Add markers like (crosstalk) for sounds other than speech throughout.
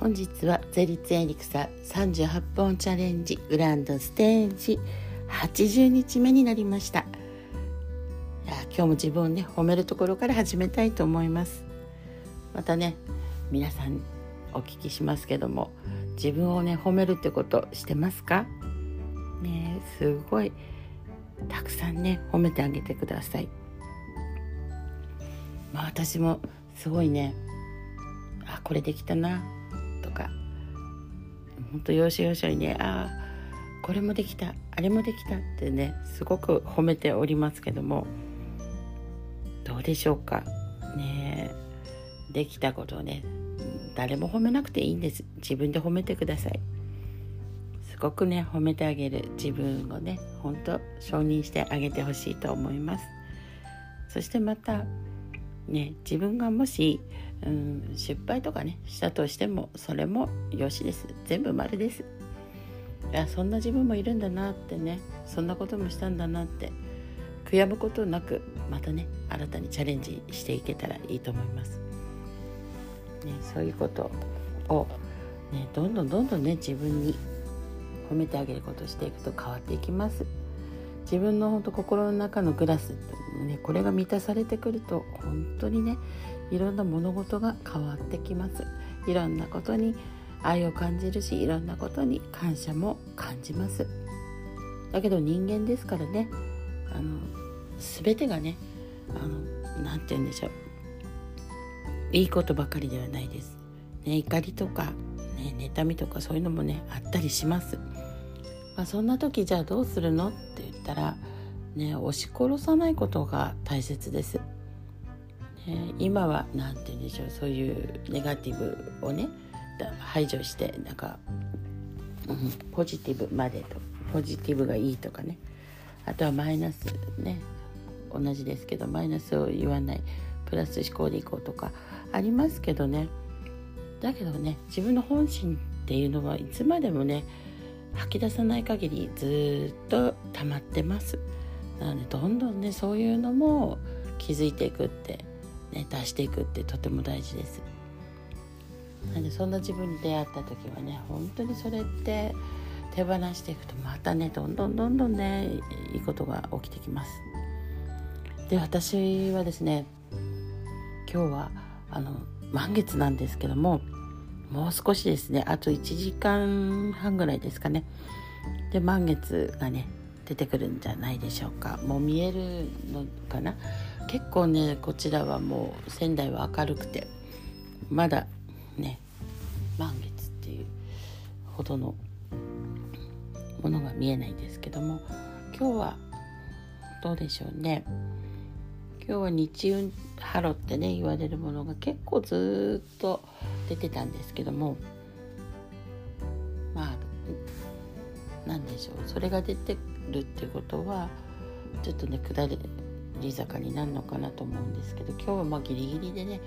本日はゼリツエリクサ38本チャレンジグランドステージ80日目になりました。いや今日も自分をね褒めるところから始めたいと思います。またね皆さんお聞きしますけども自分をね褒めるってことしてますか？ねすごい。たくさんね褒めてあげてください。まあ私もすごいねあこれできたな。本当要所要所にねああこれもできたあれもできたってねすごく褒めておりますけどもどうでしょうか。ねできたことをね誰も褒めなくていいんです。自分で褒めてください。すごくね褒めてあげる自分をね本当承認してあげてほしいと思います。そしてまたね自分がもしうん、失敗とかねしたとしてもそれもよしです。全部丸です。いやそんな自分もいるんだなってねそんなこともしたんだなって悔やむことなくまたね新たにチャレンジしていけたらいいと思います、ね、そういうことを、ね、どんどんどんどんね自分に褒めてあげることをしていくと変わっていきます。自分の本当心の中のグラス、ね、これが満たされてくると本当にねいろんな物事が変わってきます。いろんなことに愛を感じるしいろんなことに感謝も感じます。だけど人間ですからねあの全てがねあのなて言うんでしょう。いいことばかりではないです、ね、怒りとか、ね、妬みとかそういうのもねあったりします、まあ、そんな時じゃあどうするのってったらね押し殺さないことが大切です。えー、今は何て言うんでしょうそういうネガティブをね排除してなんか、うん、ポジティブまでとポジティブがいいとかね。あとはマイナスね同じですけどマイナスを言わないプラス思考でいこうとかありますけどね。だけどね自分の本心っていうのはいつまでもね吐き出さない限りずっと溜まってますなのでどんどんねそういうのも気づいていくってね、出していくってとても大事です。なんでそんな自分に出会った時はね本当にそれって手放していくとまたねどんどんどんどんねいいことが起きてきます。で私はですね今日はあの満月なんですけどももう少しですね。あと1時間半ぐらいですかね。で満月がね出てくるんじゃないでしょうか。もう見えるのかな？結構ねこちらはもう仙台は明るくてまだね満月っていうほどのものが見えないんですけども今日はどうでしょうね。今日は日運ハロってね言われるものが結構ずっと出てたんですけどもまあ何でしょうそれが出てるってことはちょっとね下りり坂になるのかなと思うんですけど今日はまあギリギリでね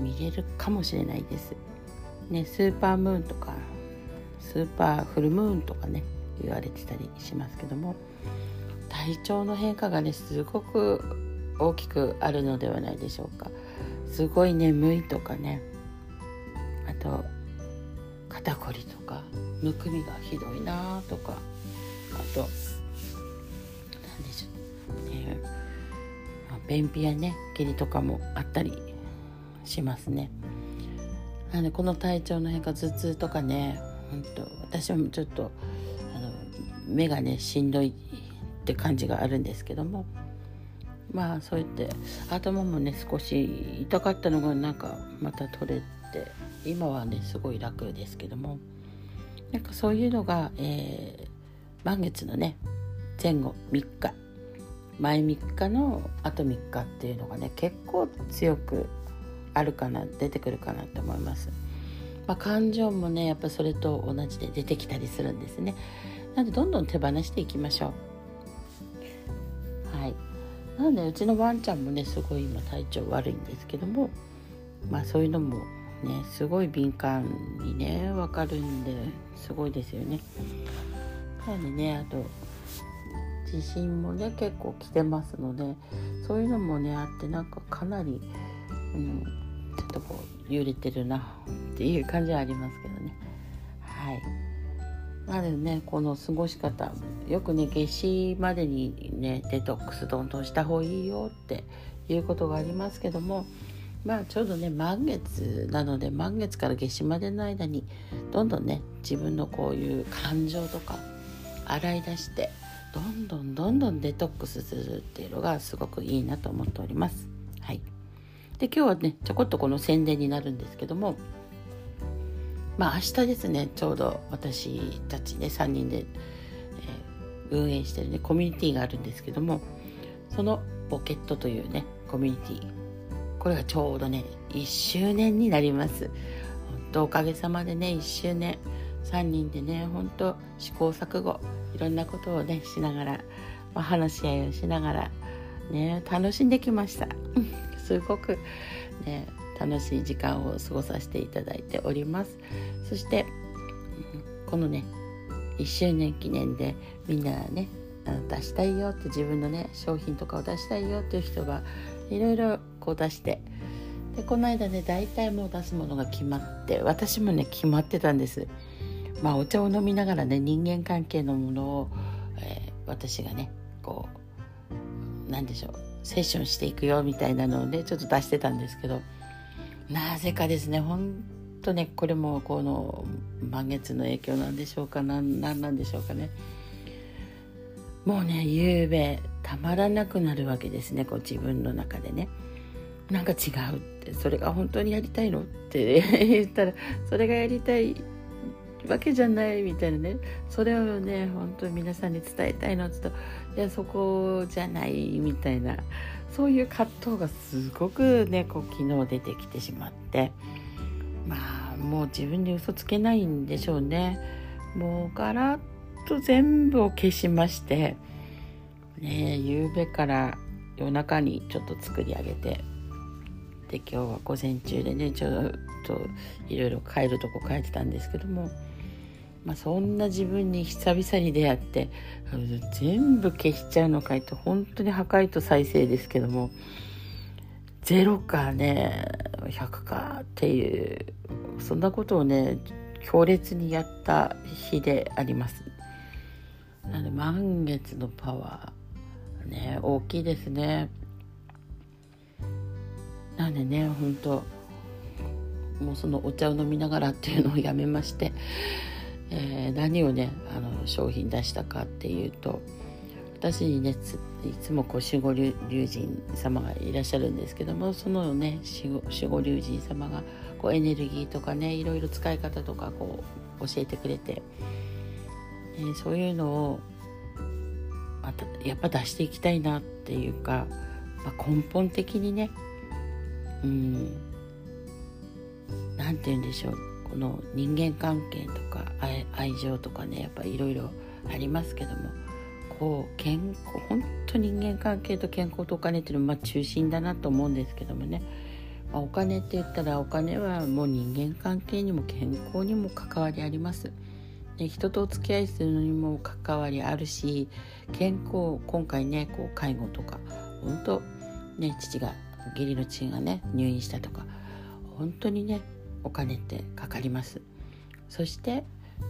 見れるかもしれないです。ねスーパームーンとかスーパーフルムーンとかね言われてたりしますけども体調の変化がねすごく大きくあるのではないでしょうか。すごい眠いとかねあと肩こりとかむくみがひどいなとかあと何でしょう。ね便秘やね下痢とかもあったりしますね。なのでこの体調の変化頭痛とかね本当私もちょっとあの目がねしんどいって感じがあるんですけどもまあそうやって頭もね少し痛かったのがなんかまた取れて今はねすごい楽ですけどもなんかそういうのが、えー、満月のね前後3日前3日のあと3日っていうのがね結構強くあるかな出てくるかなと思います。まあ、感情もねやっぱそれと同じで出てきたりするんですね。なのでどんどん手放していきましょう。はい。なのでうちのワンちゃんもねすごい今体調悪いんですけどもまあそういうのもねすごい敏感にね分かるんですごいですよね。なのでねあと地震もね結構来てますのでそういうのもねあってなんかかなり、うん、ちょっとこう揺れてるなっていう感じはありますけどねはいまあでねこの過ごし方よくね夏至までにねデトックスどんどんした方がいいよっていうことがありますけどもまあちょうどね満月なので満月から夏至までの間にどんどんね自分のこういう感情とか洗い出してどんどんどんどんデトックスするっていうのがすごくいいなと思っております。はい、で今日はねちょこっとこの宣伝になるんですけどもまあ明日ですねちょうど私たちね3人で、えー、運営してるねコミュニティがあるんですけどもそのポケットというねコミュニティこれがちょうどね1周年になります。本当おかげさまでね1周年。3人でね本当試行錯誤。いろんなことをねしながら、まあ、話し合いをしながらね楽しんできました。(laughs) すごくね楽しい時間を過ごさせていただいております。そしてこのね1周年記念でみんなね出したいよって自分のね商品とかを出したいよっていう人はいろいろこう出して。でこの間ね大体もう出すものが決まって私もね決まってたんです。まあお茶を飲みながらね人間関係のものを、えー、私がねこう何でしょうセッションしていくよみたいなのをねちょっと出してたんですけどなぜかですねほんとねこれもこの満月の影響なんでしょうか何なんでしょうかね。もうね夕べたまらなくなるわけですねこう自分の中でね。なんか違うってそれが本当にやりたいのって (laughs) 言ったらそれがやりたいわけじゃないみたいなね。それをね本当に皆さんに伝えたいのって言うといやそこじゃないみたいな。そういう葛藤がすごくねこう昨日出てきてしまって。まあもう自分に嘘つけないんでしょうね。もうガラッと全部を消しまして。ね夕べから夜中にちょっと作り上げてで今日は午前中でねちょっといろいろ帰るとこ帰ってたんですけども、まあ、そんな自分に久々に出会って全部消しちゃうのかいと本当に破壊と再生ですけども0かね100かっていうそんなことをね強烈にやった日であります。なので満月のパワーね大きいですね。なんでね本当もうそのお茶を飲みながらっていうのをやめまして、えー、何をねあの商品出したかっていうと私にねいつもこう守護龍神様がいらっしゃるんですけどもそのね守護龍神様がこうエネルギーとかねいろいろ使い方とかこう教えてくれて、えー、そういうのをまたやっぱ出していきたいなっていうか、まあ、根本的にねうん何て言うんでしょうこの人間関係とか愛情とかねやっぱいろいろありますけどもこう健康本当人間関係と健康とお金っていうのはま中心だなと思うんですけどもね、まあ、お金って言ったらお金はもう人間関係にも健康にも関わりあります。人とお付き合いするのにも関わりあるし健康今回ねこう介護とか本当ね父が義理の父がね入院したとか本当にねお金ってかかります。そして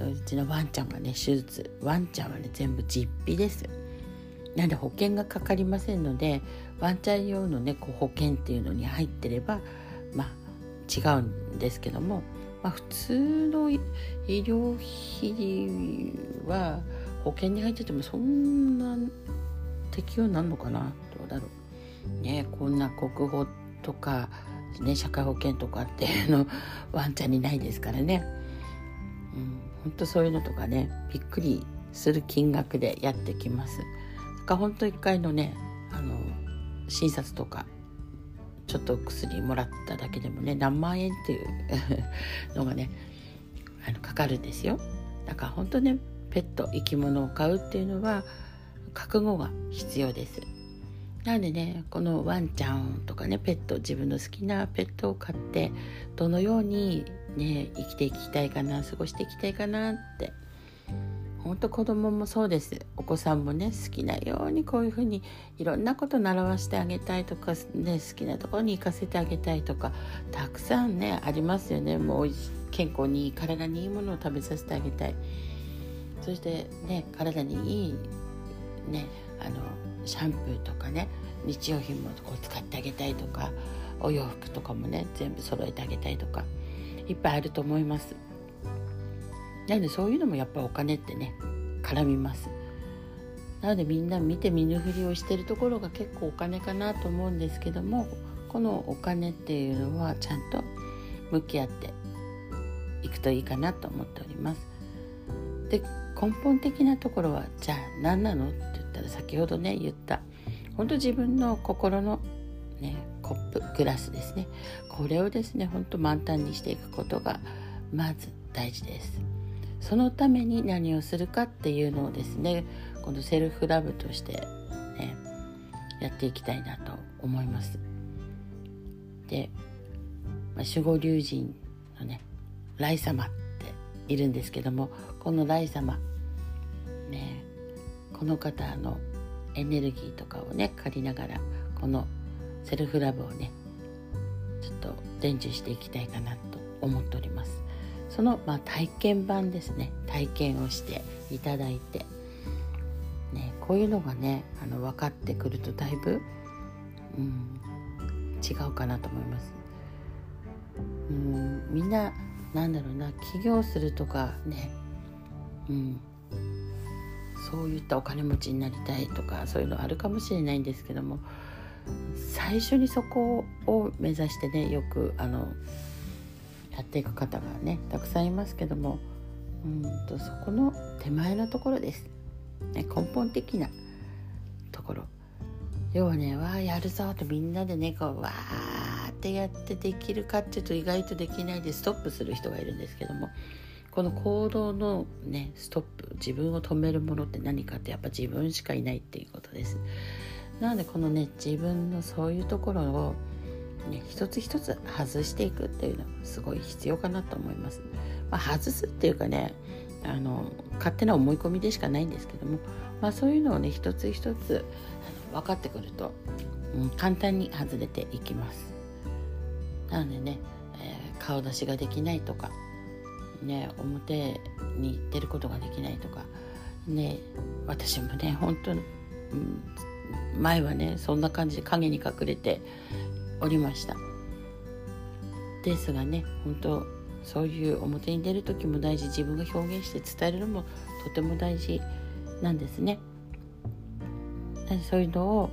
うちのワンちゃんがね手術ワンちゃんはね全部実費です。なんで保険がかかりませんのでワンちゃん用のねこう保険っていうのに入ってればまあ違うんですけども、まあ、普通の医療費は保険に入っててもそんな適用なんのかな？どうだろう。ねこんな国保とかね社会保険とかっていうの (laughs) ワンちゃんにないですからね、うん、ほんとそういうのとかねびっくりする金額でやってきます。か本当1回のねあの診察とかちょっと薬もらっただけでもね何万円っていう (laughs) のがねあのかかるんですよ。だから本当ねペット生き物を飼うっていうのは覚悟が必要です。なんでねこのワンちゃんとかねペット自分の好きなペットを飼ってどのようにね生きていきたいかな過ごしていきたいかなって本当子供もそうです。お子さんもね好きなようにこういうふうにいろんなこと習わせてあげたいとか、ね、好きなところに行かせてあげたいとかたくさんねありますよね。もう健康にいい体にいいものを食べさせてあげたい。そしてね体にいいねあのシャンプーとかね日用品もこう使ってあげたいとかお洋服とかもね全部揃えてあげたいとかいっぱいあると思います。なのでそういうのもやっぱお金ってね絡みます。なのでみんな見て見ぬふりをしてるところが結構お金かなと思うんですけどもこのお金っていうのはちゃんと向き合っていくといいかなと思っております。で根本的なところはじゃあ何なのって言ったら先ほどね言った本当自分の心のねコップグラスですね。これをですね本当満タンにしていくことがまず大事です。そのために何をするかっていうのをですねこのセルフラブとしてねやっていきたいなと思います。で、まあ、守護龍神のねイ様っているんですけどもこのイ様ねこの方のエネルギーとかをね借りながらこのセルフラブをねちょっと伝授していきたいかなと思っております。その、まあ、体験版ですね体験をしていただいて、ね、こういうのがねあの分かってくるとだいぶ、うん、違うかなと思います。うんみんななんだろうな起業するとかね、うん、そういったお金持ちになりたいとかそういうのあるかもしれないんですけども最初にそこを目指してねよくあのやっていく方がねたくさんいますけどもうんとそこの手前のところです、ね、根本的なところ。要はねわあやるぞとみんなでねこうわーってやってできるかっていうと意外とできないでストップする人がいるんですけどもこの行動のねストップ自分を止めるものって何かってやっぱ自分しかいないっていうことです。なのでこのね自分のそういうところをね、一つ一つ外していくっていうのはすごい必要かなと思います。まあ、外すっていうかねあの勝手な思い込みでしかないんですけども、まあ、そういうのをね一つ一つ分かってくると、うん、簡単に外れていきます。なのでね、えー、顔出しができないとか、ね、表に出ることができないとか、ね、私もね本当、うん、前はねそんな感じで影に隠れておりました。ですがね本当そういう表に出る時も大事自分が表現して伝えるのもとても大事なんですね。そういうのを、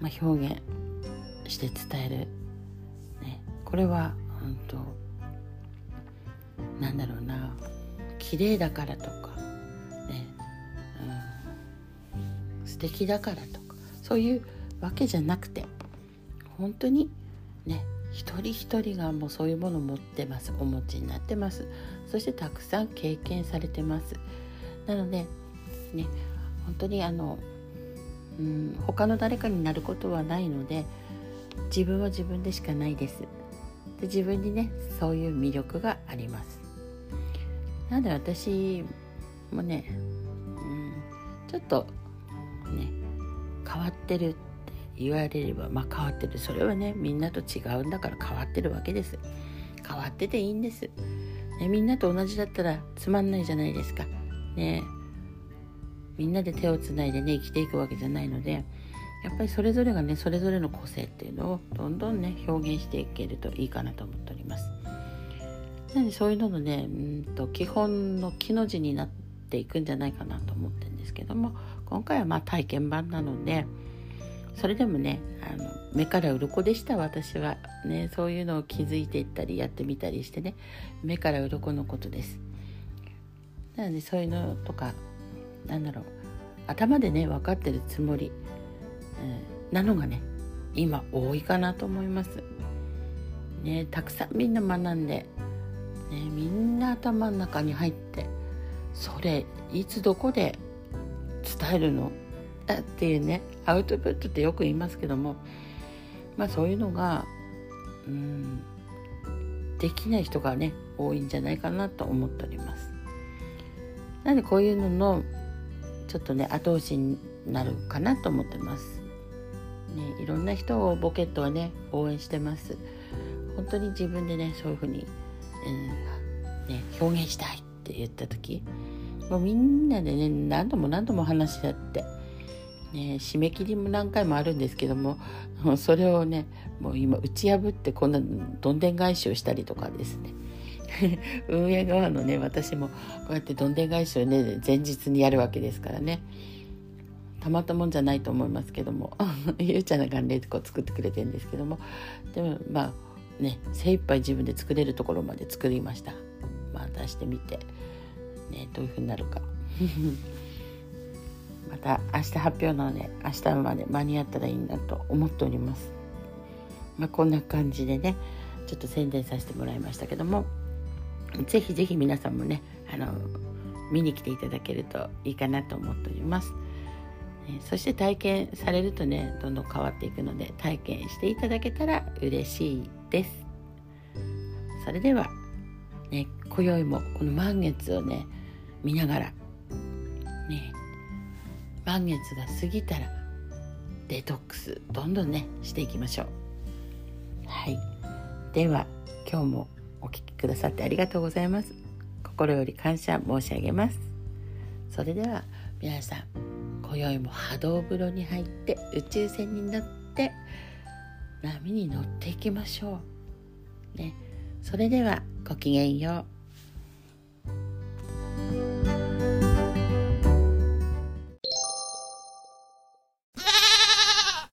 まあ、表現して伝える、ね、これは本当なんだろうな綺麗だからとかね、うん、素敵だからとかそういうわけじゃなくて本当にね一人一人がもうそういうものを持ってますお持ちになってます。そしてたくさん経験されてます。なのでね本当にあのうん他の誰かになることはないので自分は自分でしかないです。で自分にねそういう魅力があります。なので私もね、うん、ちょっとね変わってる言われればまあ変わってる。それはねみんなと違うんだから変わってるわけです。変わってていいんです、ね、みんなと同じだったらつまんないじゃないですか。ねみんなで手をつないでね生きていくわけじゃないのでやっぱりそれぞれがねそれぞれの個性っていうのをどんどんね表現していけるといいかなと思っております。なのでそういうののねうんと基本の木の字になっていくんじゃないかなと思ってるんですけども今回はまあ体験版なのでそれでもねあの目から鱗でした私は。ねそういうのを気づいていったりやってみたりしてね。目から鱗のことです。なのでそういうのとかなんだろう。頭でね分かってるつもり、うん、なのがね今多いかなと思います。ねたくさんみんな学んで、ね、みんな頭の中に入ってそれいつどこで伝えるの？っていうねアウトプットってよく言いますけどもまあそういうのがうんできない人がね多いんじゃないかなと思っております。なんでこういうののちょっとね後押しになるかなと思ってます。ねいろんな人をボケットはね応援してます。本当に自分でねそういうふうに、えー、ね、表現したいって言った時もうみんなでね何度も何度も話し合って、ね、締め切りも何回もあるんですけども (laughs) それをねもう今打ち破ってこんなどんでん返しをしたりとかですね。(laughs) 運営側のね私もこうやってどんでん返しをね前日にやるわけですからね。たまったもんじゃないと思いますけども (laughs) ゆうちゃんが元礼こう作ってくれてるんですけどもでもまあね精一杯自分で作れるところまで作りました。まあ出してみて。ねどういうふうになるか。また明日発表なので明日まで間に合ったらいいなと思っております。まあこんな感じでねちょっと宣伝させてもらいましたけどもぜひぜひ皆さんもねあの見に来ていただけるといいかなと思っております。そして体験されるとねどんどん変わっていくので体験していただけたら嬉しいです。それではね今宵もこの満月をね見ながらね満月が過ぎたらデトックスどんどんねしていきましょう。はい。では今日もお聴きくださってありがとうございます。心より感謝申し上げます。それでは皆さん今宵も波動風呂に入って宇宙船に乗って波に乗っていきましょう。ね。それではごきげんよう。